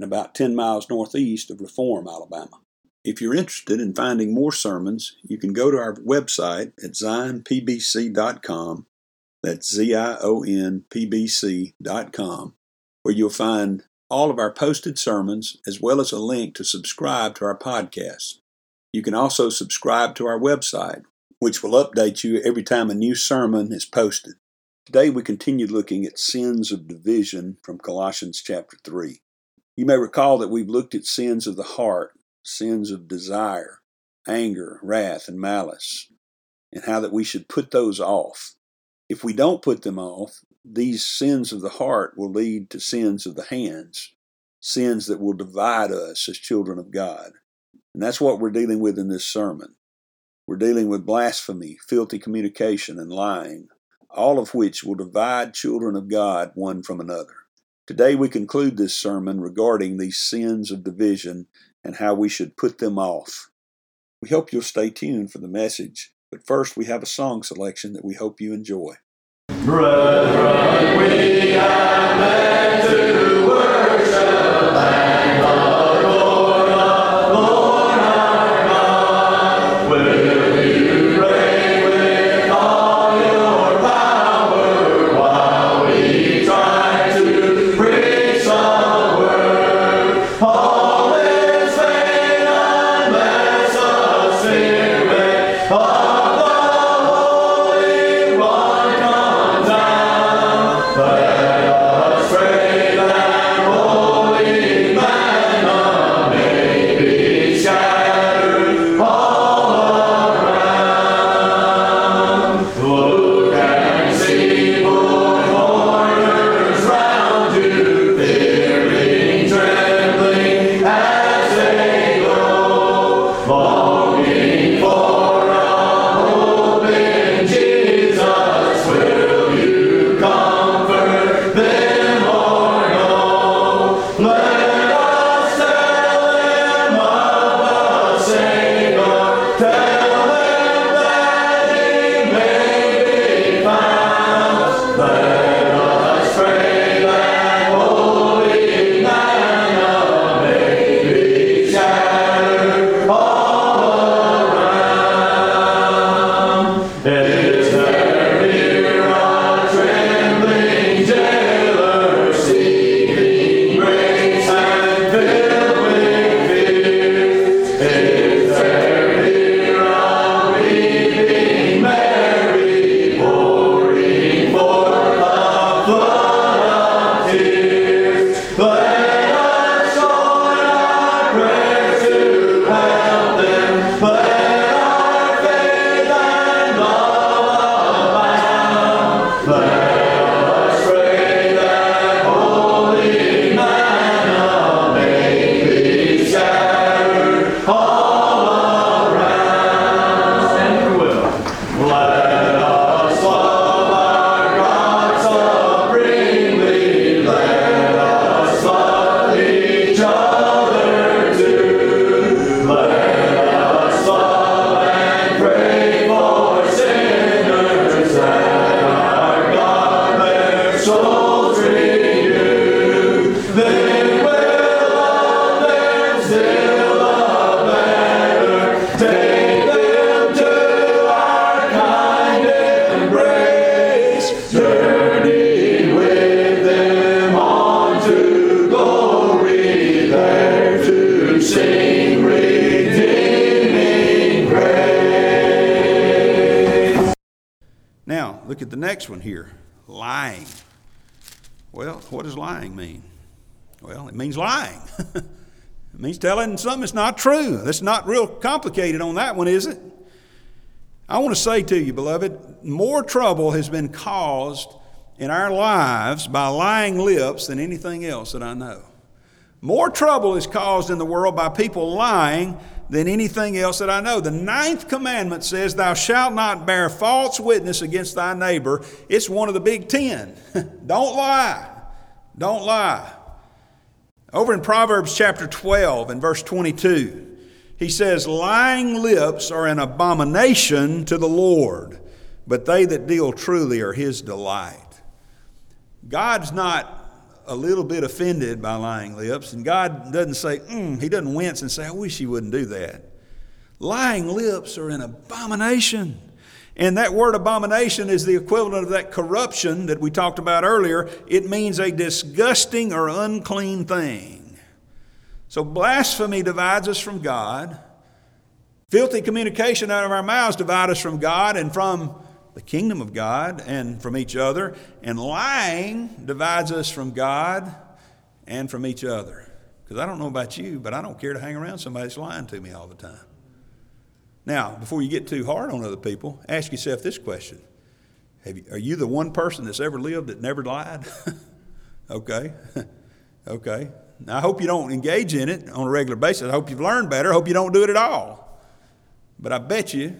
and about 10 miles northeast of Reform, Alabama. If you're interested in finding more sermons, you can go to our website at zionpbc.com. That's Z I O N P B C.com, where you'll find all of our posted sermons as well as a link to subscribe to our podcast. You can also subscribe to our website, which will update you every time a new sermon is posted. Today we continue looking at sins of division from Colossians chapter 3. You may recall that we've looked at sins of the heart, sins of desire, anger, wrath, and malice, and how that we should put those off. If we don't put them off, these sins of the heart will lead to sins of the hands, sins that will divide us as children of God. And that's what we're dealing with in this sermon. We're dealing with blasphemy, filthy communication, and lying, all of which will divide children of God one from another. Today we conclude this sermon regarding these sins of division and how we should put them off. We hope you'll stay tuned for the message, but first we have a song selection that we hope you enjoy. Brethren, we are to worship man next one here lying. Well, what does lying mean? Well, it means lying. it means telling something that's not true. That's not real complicated on that one, is it? I want to say to you, beloved, more trouble has been caused in our lives by lying lips than anything else that I know. More trouble is caused in the world by people lying than anything else that I know. The ninth commandment says, Thou shalt not bear false witness against thy neighbor. It's one of the big ten. Don't lie. Don't lie. Over in Proverbs chapter 12 and verse 22, he says, Lying lips are an abomination to the Lord, but they that deal truly are his delight. God's not a little bit offended by lying lips, and God doesn't say, mm, He doesn't wince and say, I wish He wouldn't do that. Lying lips are an abomination. And that word abomination is the equivalent of that corruption that we talked about earlier. It means a disgusting or unclean thing. So blasphemy divides us from God. Filthy communication out of our mouths divides us from God and from the kingdom of God and from each other, and lying divides us from God and from each other. Because I don't know about you, but I don't care to hang around somebody that's lying to me all the time. Now, before you get too hard on other people, ask yourself this question you, Are you the one person that's ever lived that never lied? okay. okay. Now, I hope you don't engage in it on a regular basis. I hope you've learned better. I hope you don't do it at all. But I bet you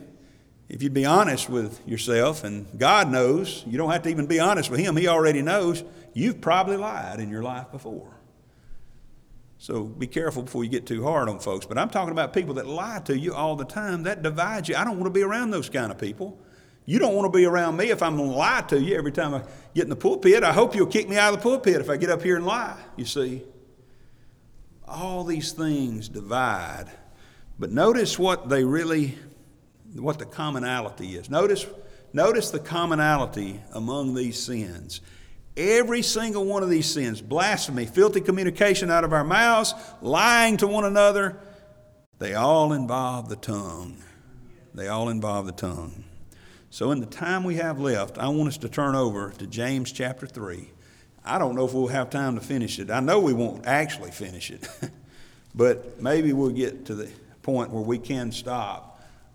if you'd be honest with yourself, and God knows, you don't have to even be honest with Him, He already knows, you've probably lied in your life before. So be careful before you get too hard on folks. But I'm talking about people that lie to you all the time. That divides you. I don't want to be around those kind of people. You don't want to be around me if I'm going to lie to you every time I get in the pulpit. I hope you'll kick me out of the pulpit if I get up here and lie, you see. All these things divide. But notice what they really what the commonality is. Notice, notice the commonality among these sins. Every single one of these sins blasphemy, filthy communication out of our mouths, lying to one another they all involve the tongue. They all involve the tongue. So, in the time we have left, I want us to turn over to James chapter 3. I don't know if we'll have time to finish it. I know we won't actually finish it, but maybe we'll get to the point where we can stop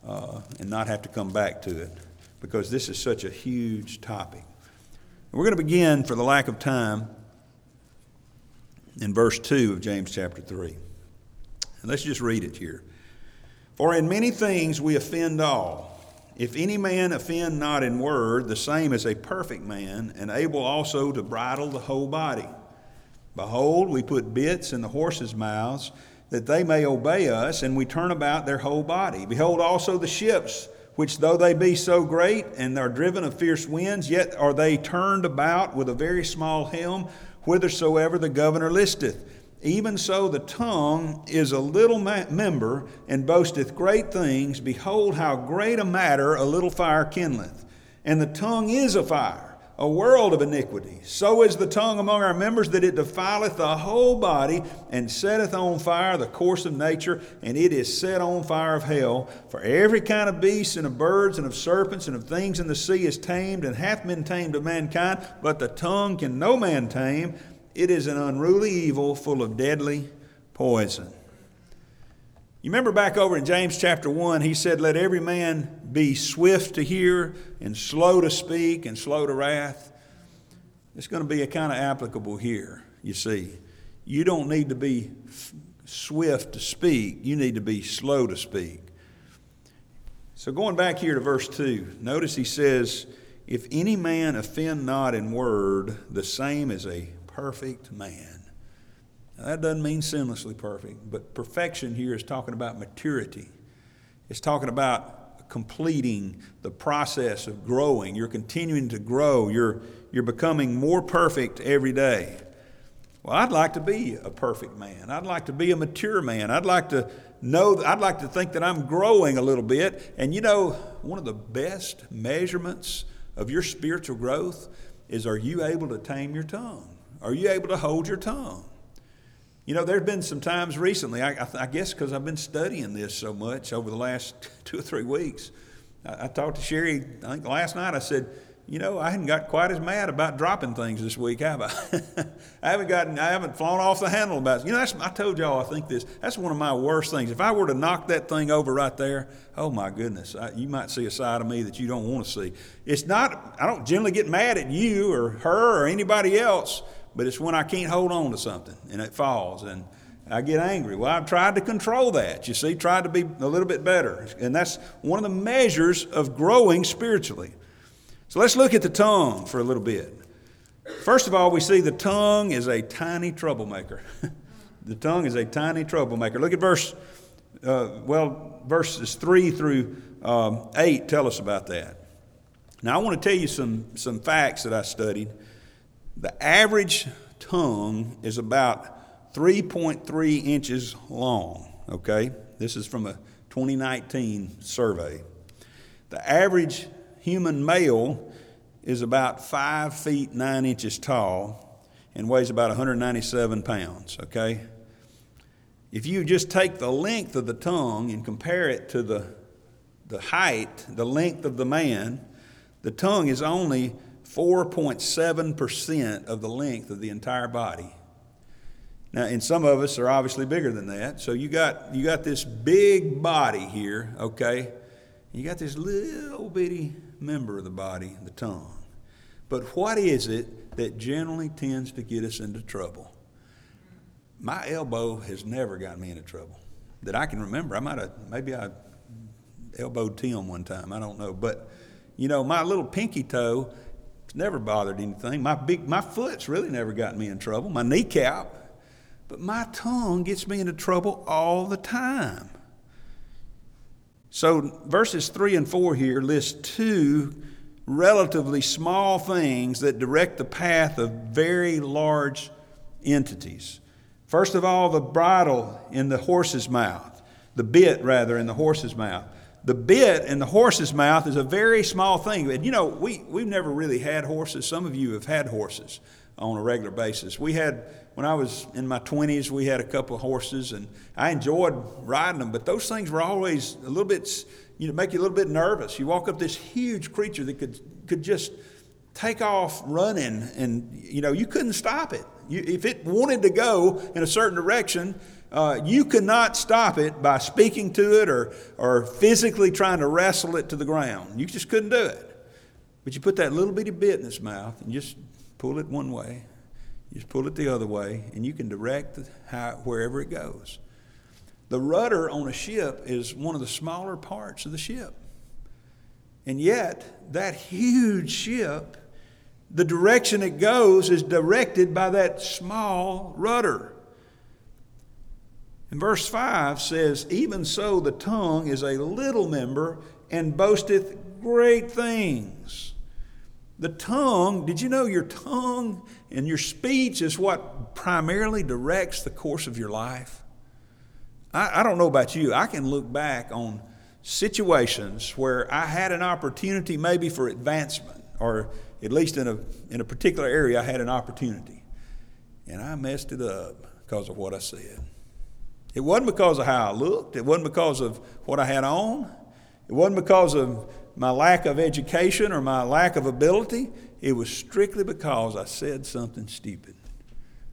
uh, and not have to come back to it because this is such a huge topic. We're going to begin, for the lack of time, in verse 2 of James chapter 3. And let's just read it here. For in many things we offend all. If any man offend not in word, the same is a perfect man, and able also to bridle the whole body. Behold, we put bits in the horses' mouths that they may obey us, and we turn about their whole body. Behold also the ships, which though they be so great and are driven of fierce winds, yet are they turned about with a very small helm, whithersoever the governor listeth. Even so, the tongue is a little member and boasteth great things. Behold, how great a matter a little fire kindleth. And the tongue is a fire a world of iniquity. So is the tongue among our members that it defileth the whole body and setteth on fire the course of nature, and it is set on fire of hell. For every kind of beast and of birds and of serpents and of things in the sea is tamed and hath been tamed of mankind, but the tongue can no man tame. It is an unruly evil full of deadly poison. You remember back over in James chapter 1, he said, Let every man be swift to hear and slow to speak and slow to wrath. It's going to be a kind of applicable here, you see. You don't need to be swift to speak, you need to be slow to speak. So, going back here to verse 2, notice he says, If any man offend not in word, the same is a perfect man. Now, that doesn't mean sinlessly perfect, but perfection here is talking about maturity. It's talking about completing the process of growing. You're continuing to grow. You're, you're becoming more perfect every day. Well, I'd like to be a perfect man. I'd like to be a mature man. I'd like to know, I'd like to think that I'm growing a little bit. And you know, one of the best measurements of your spiritual growth is are you able to tame your tongue? Are you able to hold your tongue? You know, there have been some times recently, I, I, I guess because I've been studying this so much over the last two or three weeks. I, I, talked to Sherry, I think last night, I said, you know, I hadn't got quite as mad about dropping things this week, have I? I haven't gotten, I haven't flown off the handle about it. You know, that's, I told y'all I think this, that's one of my worst things. If I were to knock that thing over right there, oh my goodness, I, you might see a side of me that you don't want to see. It's not, I don't generally get mad at you or her or anybody else, but it's when I can't hold on to something and it falls and I get angry. Well, I've tried to control that, you see, tried to be a little bit better. And that's one of the measures of growing spiritually. So let's look at the tongue for a little bit. First of all, we see the tongue is a tiny troublemaker. the tongue is a tiny troublemaker. Look at verse, uh, well, verses 3 through um, 8 tell us about that. Now, I want to tell you some, some facts that I studied. The average tongue is about 3.3 inches long, okay? This is from a 2019 survey. The average human male is about five feet nine inches tall and weighs about 197 pounds, okay? If you just take the length of the tongue and compare it to the, the height, the length of the man, the tongue is only 4.7% of the length of the entire body. Now, and some of us are obviously bigger than that. So you got you got this big body here, okay? You got this little bitty member of the body, the tongue. But what is it that generally tends to get us into trouble? My elbow has never gotten me into trouble that I can remember. I might have, maybe I elbowed Tim one time. I don't know. But, you know, my little pinky toe never bothered anything. My big, my foot's really never gotten me in trouble. My kneecap. But my tongue gets me into trouble all the time. So, verses 3 and 4 here list two relatively small things that direct the path of very large entities. First of all, the bridle in the horse's mouth, the bit rather in the horse's mouth. The bit in the horse's mouth is a very small thing. And you know, we, we've never really had horses. Some of you have had horses on a regular basis. We had, when I was in my 20s, we had a couple of horses and I enjoyed riding them, but those things were always a little bit, you know, make you a little bit nervous. You walk up this huge creature that could, could just take off running and, you know, you couldn't stop it. You, if it wanted to go in a certain direction, uh, you cannot stop it by speaking to it or, or physically trying to wrestle it to the ground. You just couldn't do it. But you put that little bitty bit in its mouth and just pull it one way, you just pull it the other way, and you can direct how, wherever it goes. The rudder on a ship is one of the smaller parts of the ship. And yet, that huge ship, the direction it goes is directed by that small rudder. And verse 5 says, Even so, the tongue is a little member and boasteth great things. The tongue, did you know your tongue and your speech is what primarily directs the course of your life? I, I, don't know about you. I can look back on situations where I had an opportunity maybe for advancement, or at least in a, in a particular area, I had an opportunity. And I messed it up because of what I said. It wasn't because of how I looked, it wasn't because of what I had on, it wasn't because of my lack of education or my lack of ability. It was strictly because I said something stupid.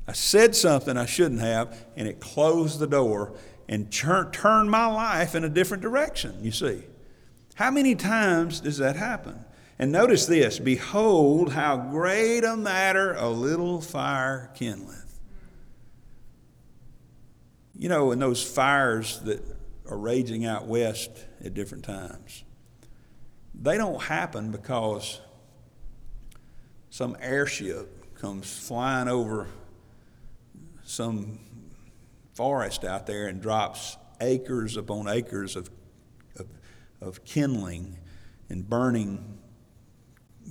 I said something I shouldn't have, and it closed the door and turned my life in a different direction, you see. How many times does that happen? And notice this Behold, how great a matter a little fire kindleth. You know, in those fires that are raging out west at different times, they don't happen because some airship comes flying over some forest out there and drops acres upon acres of, of, of kindling and burning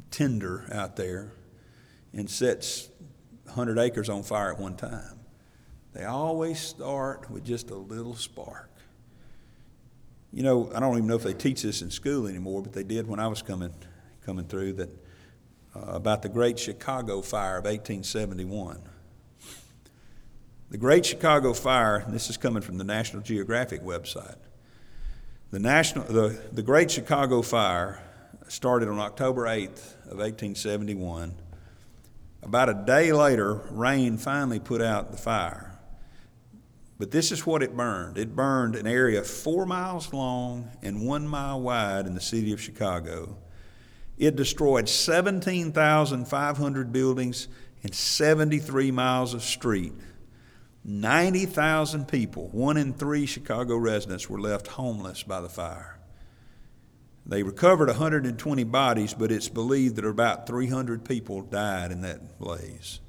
tinder out there and sets 100 acres on fire at one time. They always start with just a little spark. You know, I don't even know if they teach this in school anymore, but they did when I was coming, coming through that uh, about the Great Chicago Fire of 1871. The Great Chicago Fire, this is coming from the National Geographic website. The, National, the, the Great Chicago Fire started on October 8th of 1871. About a day later, rain finally put out the fire. But this is what it burned it burned an area four miles long and one mile wide in the city of Chicago. It destroyed 17,500 buildings and 73 miles of street. 90,000 people, one in three Chicago residents, were left homeless by the fire. They recovered 120 bodies, but it's believed that about 300 people died in that blaze.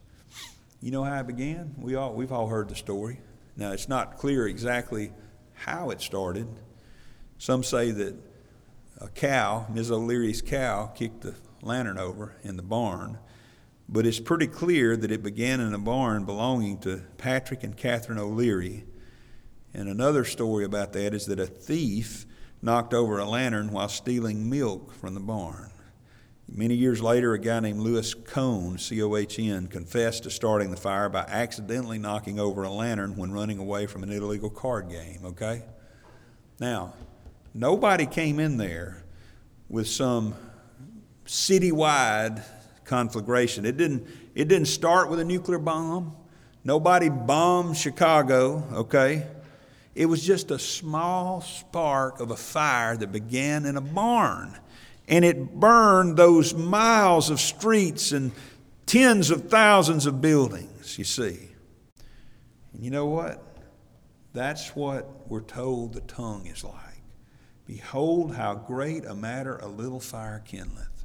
You know how it began? We all, we've all heard the story. Now, it's not clear exactly how it started. Some say that a cow, Ms. O'Leary's cow, kicked the lantern over in the barn. But it's pretty clear that it began in a barn belonging to Patrick and Catherine O'Leary. And another story about that is that a thief knocked over a lantern while stealing milk from the barn. Many years later, a guy named Louis Cohn, C O H N, confessed to starting the fire by accidentally knocking over a lantern when running away from an illegal card game, okay? Now, nobody came in there with some citywide conflagration. It didn't, it didn't start with a nuclear bomb. Nobody bombed Chicago, okay? It was just a small spark of a fire that began in a barn. And it burned those miles of streets and tens of thousands of buildings, you see. And you know what? That's what we're told the tongue is like. Behold, how great a matter a little fire kindleth.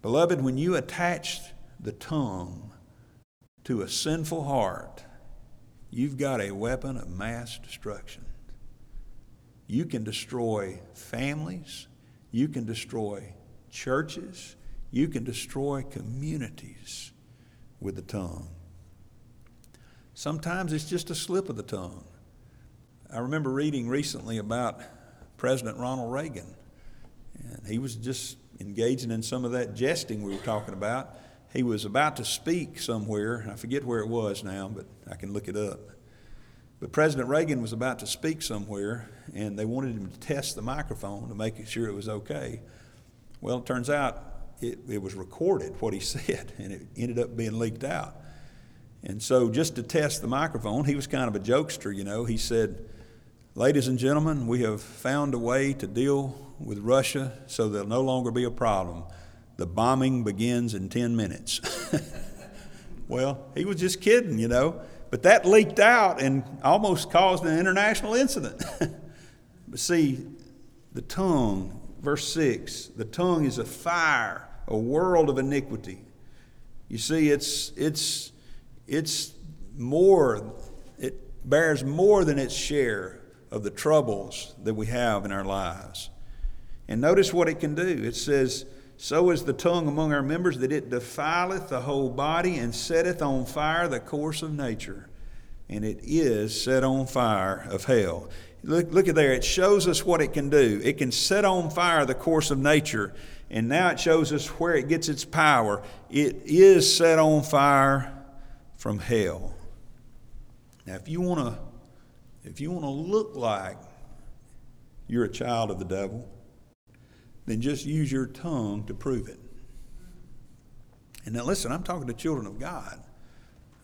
Beloved, when you attach the tongue to a sinful heart, you've got a weapon of mass destruction. You can destroy families, you can destroy churches, you can destroy communities with the tongue. Sometimes it's just a slip of the tongue. I remember reading recently about President Ronald Reagan, and he was just engaging in some of that jesting we were talking about. He was about to speak somewhere. I forget where it was now, but I can look it up. But President Reagan was about to speak somewhere, and they wanted him to test the microphone to make sure it was okay. Well, it turns out it, it was recorded, what he said, and it ended up being leaked out. And so, just to test the microphone, he was kind of a jokester, you know. He said, Ladies and gentlemen, we have found a way to deal with Russia so there'll no longer be a problem. The bombing begins in 10 minutes. well, he was just kidding, you know. But that leaked out and almost caused an international incident. but see, the tongue, verse 6, the tongue is a fire, a world of iniquity. You see, it's, it's, it's more, it bears more than its share of the troubles that we have in our lives. And notice what it can do. It says, So is the tongue among our members that it defileth the whole body and setteth on fire the course of nature. And it is set on fire of hell. Look, look at there. It shows us what it can do. It can set on fire the course of nature. And now it shows us where it gets its power. It is set on fire from hell. Now, if you want to, if you want to look like you're a child of the devil, then just use your tongue to prove it. And now, listen, I'm talking to children of God.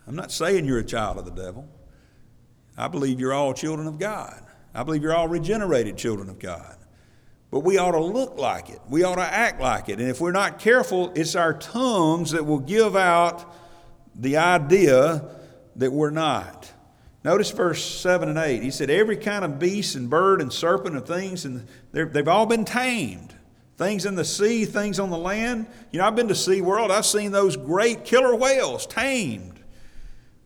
I'm not saying you're a child of the devil. I believe you're all children of God. I believe you're all regenerated children of God. But we ought to look like it. We ought to act like it. And if we're not careful, it's our tongues that will give out the idea that we're not. Notice verse 7 and 8. He said, Every kind of beast and bird and serpent and things, and they've all been tamed. Things in the sea, things on the land. You know, I've been to Sea World, I've seen those great killer whales tamed.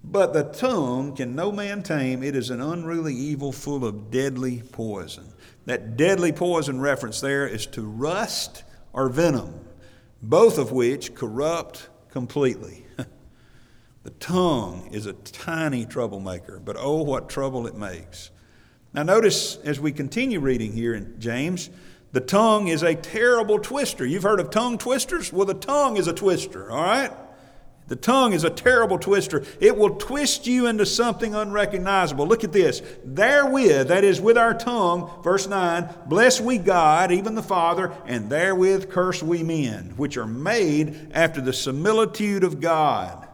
But the tongue can no man tame. It is an unruly evil full of deadly poison. That deadly poison reference there is to rust or venom, both of which corrupt completely. the tongue is a tiny troublemaker, but oh, what trouble it makes. Now, notice as we continue reading here in James, the tongue is a terrible twister. You've heard of tongue twisters? Well, the tongue is a twister, all right? The tongue is a terrible twister. It will twist you into something unrecognizable. Look at this. Therewith, that is with our tongue, verse 9, bless we God, even the Father, and therewith curse we men, which are made after the similitude of God.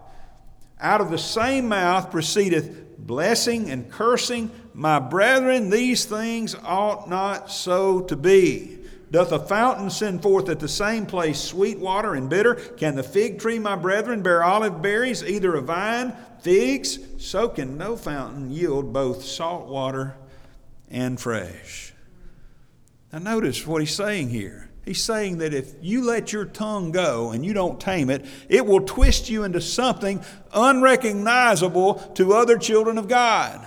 Out of the same mouth proceedeth blessing and cursing. My brethren, these things ought not so to be. Doth a fountain send forth at the same place sweet water and bitter? Can the fig tree, my brethren, bear olive berries, either a vine, figs? So can no fountain yield both salt water and fresh. Now, notice what he's saying here. He's saying that if you let your tongue go and you don't tame it, it will twist you into something unrecognizable to other children of God.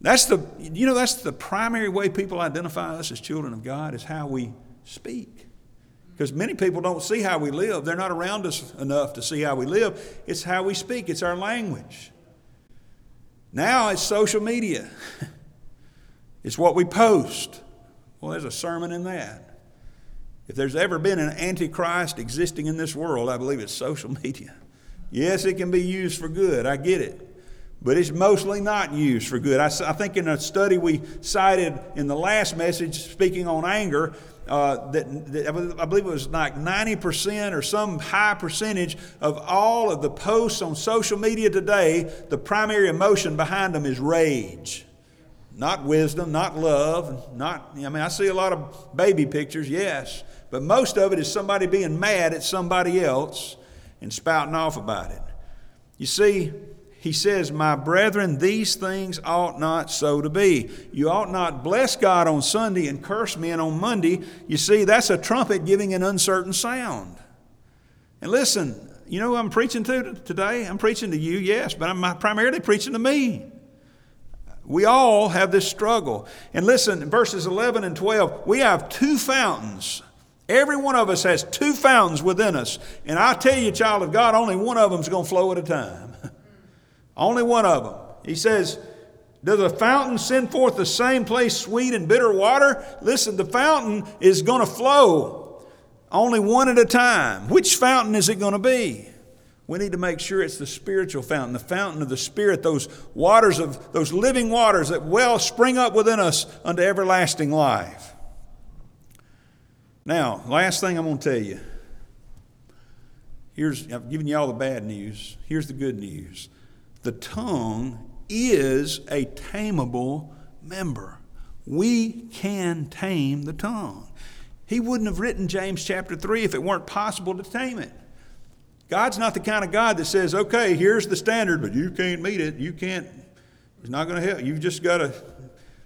That's the, you know, that's the primary way people identify us as children of God is how we speak. Because many people don't see how we live. They're not around us enough to see how we live. It's how we speak, it's our language. Now it's social media, it's what we post. Well, there's a sermon in that. If there's ever been an antichrist existing in this world, I believe it's social media. Yes, it can be used for good. I get it but it's mostly not used for good. I, I, think in a study we cited in the last message, speaking on anger, uh, that, that, I believe it was like 90% or some high percentage of all of the posts on social media today, the primary emotion behind them is rage. Not wisdom, not love, not, I mean, I see a lot of baby pictures, yes, but most of it is somebody being mad at somebody else and spouting off about it. You see, he says, My brethren, these things ought not so to be. You ought not bless God on Sunday and curse men on Monday. You see, that's a trumpet giving an uncertain sound. And listen, you know who I'm preaching to today? I'm preaching to you, yes, but I'm primarily preaching to me. We all have this struggle. And listen, verses 11 and 12, we have two fountains. Every one of us has two fountains within us. And I tell you, child of God, only one of them is going to flow at a time. Only one of them. He says, Does a fountain send forth the same place sweet and bitter water? Listen, the fountain is going to flow only one at a time. Which fountain is it going to be? We need to make sure it's the spiritual fountain, the fountain of the Spirit, those waters of those living waters that well spring up within us unto everlasting life. Now, last thing I'm going to tell you. Here's I've given you all the bad news. Here's the good news the tongue is a tameable member. We can tame the tongue. He wouldn't have written James chapter 3 if it weren't possible to tame it. God's not the kind of God that says, okay, here's the standard, but you can't meet it. You can't, it's not going to help. You've just got to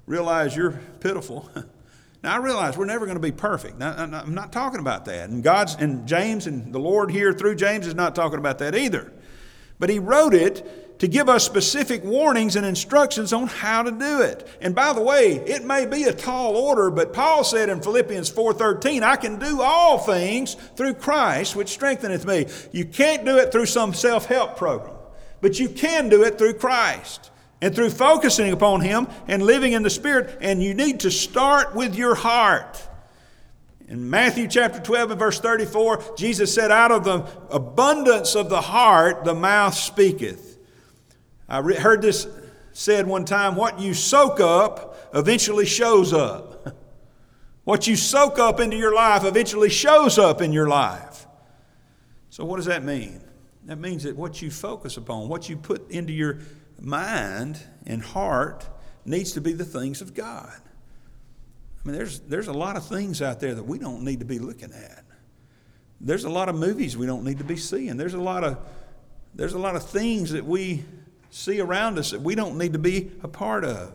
realize you're pitiful. now, I realize we're never going to be perfect. Now, I'm not talking about that. And God's, and James and the Lord here through James is not talking about that either. But he wrote it to give us specific warnings and instructions on how to do it. And by the way, it may be a tall order, but Paul said in Philippians 4:13, I can do all things through Christ which strengtheneth me. You can't do it through some self-help program, but you can do it through Christ and through focusing upon him and living in the spirit, and you need to start with your heart. In Matthew chapter 12 and verse 34, Jesus said, Out of the abundance of the heart, the mouth speaketh. I re- heard this said one time what you soak up eventually shows up. What you soak up into your life eventually shows up in your life. So, what does that mean? That means that what you focus upon, what you put into your mind and heart, needs to be the things of God. I mean, there's, there's a lot of things out there that we don't need to be looking at. There's a lot of movies we don't need to be seeing. There's a lot of, there's a lot of things that we see around us that we don't need to be a part of.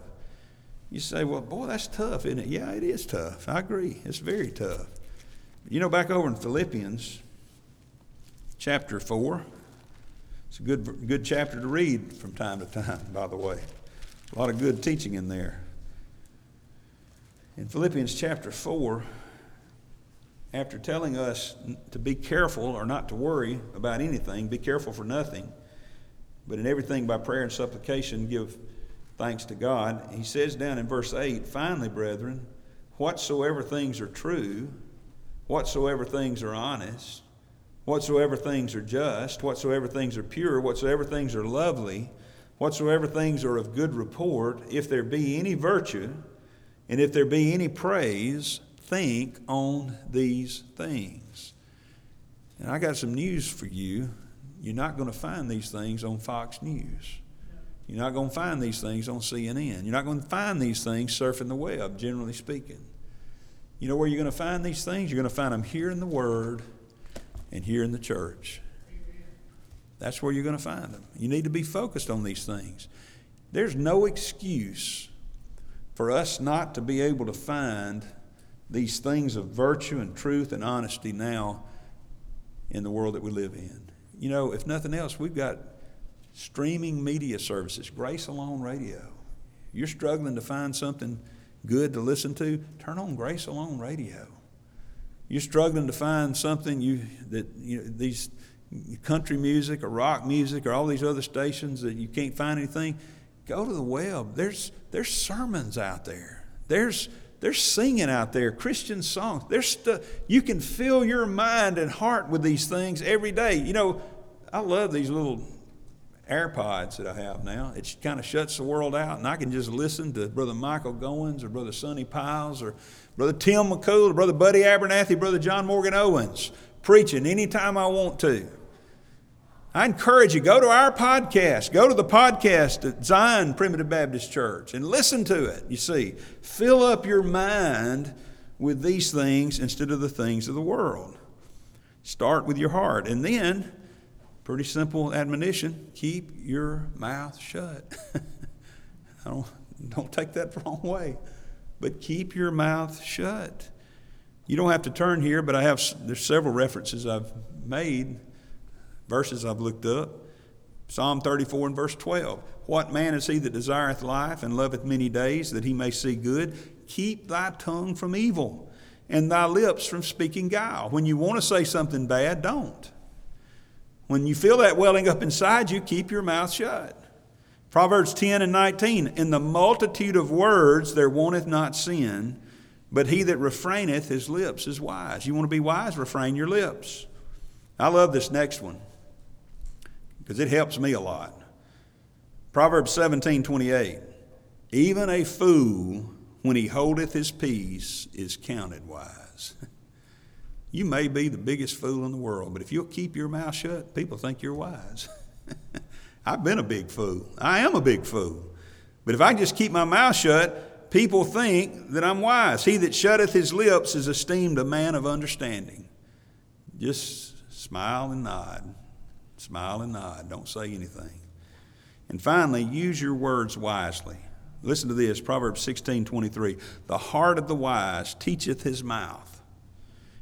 You say, well, boy, that's tough, isn't it? Yeah, it is tough. I agree. It's very tough. You know, back over in Philippians chapter 4, it's a good, good chapter to read from time to time, by the way. A lot of good teaching in there. In Philippians chapter 4, after telling us to be careful or not to worry about anything, be careful for nothing but in everything by prayer and supplication give thanks to God. He says down in verse 8, finally, brethren, whatsoever things are true, whatsoever things are honest, whatsoever things are just, whatsoever things are pure, whatsoever things are lovely, whatsoever things are of good report, if there be any virtue, and if there be any praise, think on these things. And I got some news for you. You're not going to find these things on Fox News. You're not going to find these things on CNN. You're not going to find these things surfing the web, generally speaking. You know where you're going to find these things? You're going to find them here in the Word and here in the church. That's where you're going to find them. You need to be focused on these things. There's no excuse for us not to be able to find these things of virtue and truth and honesty now in the world that we live in. You know, if nothing else, we've got streaming media services, Grace Alone Radio. You're struggling to find something good to listen to, turn on Grace Alone Radio. You're struggling to find something you that you know, these country music or rock music or all these other stations that you can't find anything, go to the web. There's there's sermons out there. There's there's singing out there, Christian songs. There's stuff you can fill your mind and heart with these things every day. You know, I love these little AirPods that I have now. It kind of shuts the world out, and I can just listen to Brother Michael Goins or Brother Sonny Piles or Brother Tim McCool or Brother Buddy Abernathy, Brother John Morgan Owens preaching anytime I want to. I encourage you, go to our podcast. Go to the podcast at Zion Primitive Baptist Church and listen to it. You see, fill up your mind with these things instead of the things of the world. Start with your heart. And then, pretty simple admonition keep your mouth shut. I don't, don't take that the wrong way, but keep your mouth shut. You don't have to turn here, but I have there's several references I've made verses I've looked up. Psalm 34 and verse 12. What man is he that desireth life and loveth many days, that he may see good? Keep thy tongue from evil and thy lips from speaking guile. When you want to say something bad, don't. When you feel that welling up inside you, keep your mouth shut. Proverbs 10 and 19. In the multitude of words there wanteth not sin, but he that refraineth his lips is wise. You want to be wise? Refrain your lips. I love this next one because it helps me a lot. Proverbs 17 28. Even a fool, when he holdeth his peace, is counted wise. you may be the biggest fool in the world, but if you'll keep your mouth shut, people think you're wise. I've been a big fool. I am a big fool. But if I just keep my mouth shut, people think that I'm wise. He that shutteth his lips is esteemed a man of understanding. Just smile and nod. Smile and nod. Don't say anything. And finally, use your words wisely. Listen to this Proverbs 16 23. The heart of the wise teacheth his mouth,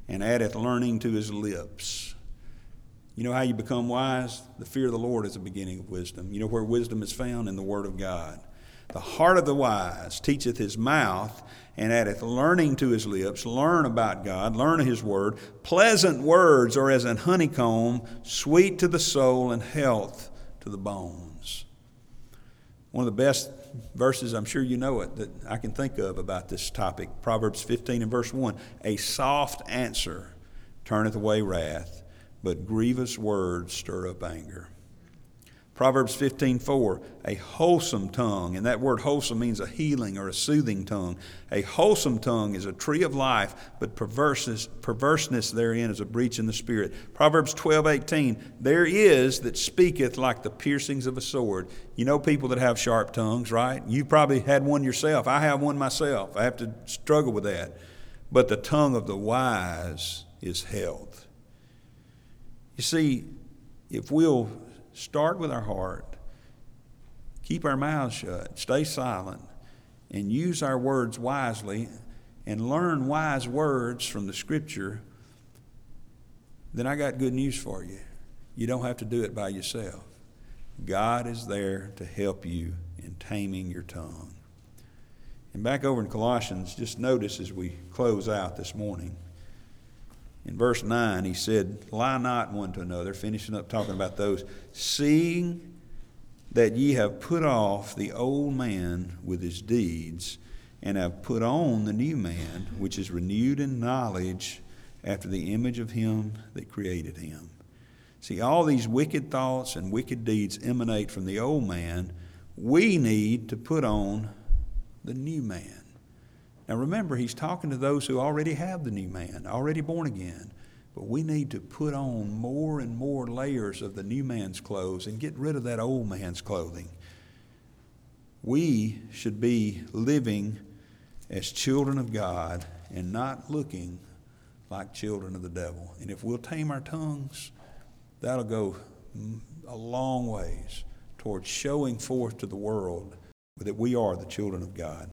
and addeth learning to his lips. You know how you become wise? The fear of the Lord is the beginning of wisdom. You know where wisdom is found? In the Word of God. The heart of the wise teacheth his mouth, and addeth learning to his lips. Learn about God, learn his word. Pleasant words are as an honeycomb, sweet to the soul and health to the bones. One of the best verses, I'm sure you know it, that I can think of about this topic Proverbs 15 and verse 1. A soft answer turneth away wrath, but grievous words stir up anger. Proverbs 15:4, a wholesome tongue, and that word wholesome means a healing or a soothing tongue. A wholesome tongue is a tree of life, but perverseness, perverseness therein is a breach in the spirit. Proverbs 12:18, there is that speaketh like the piercings of a sword. You know people that have sharp tongues, right? You probably had one yourself. I have one myself. I have to struggle with that. But the tongue of the wise is health. You see, if we'll Start with our heart. Keep our mouths shut. Stay silent. And use our words wisely and learn wise words from the Scripture. Then I got good news for you. You don't have to do it by yourself. God is there to help you in taming your tongue. And back over in Colossians, just notice as we close out this morning. In verse 9, he said, Lie not one to another, finishing up talking about those, seeing that ye have put off the old man with his deeds, and have put on the new man, which is renewed in knowledge after the image of him that created him. See, all these wicked thoughts and wicked deeds emanate from the old man. We need to put on the new man. Now remember, he's talking to those who already have the new man, already born again. But we need to put on more and more layers of the new man's clothes and get rid of that old man's clothing. We should be living as children of God and not looking like children of the devil. And if we'll tame our tongues, that'll go a long ways towards showing forth to the world that we are the children of God.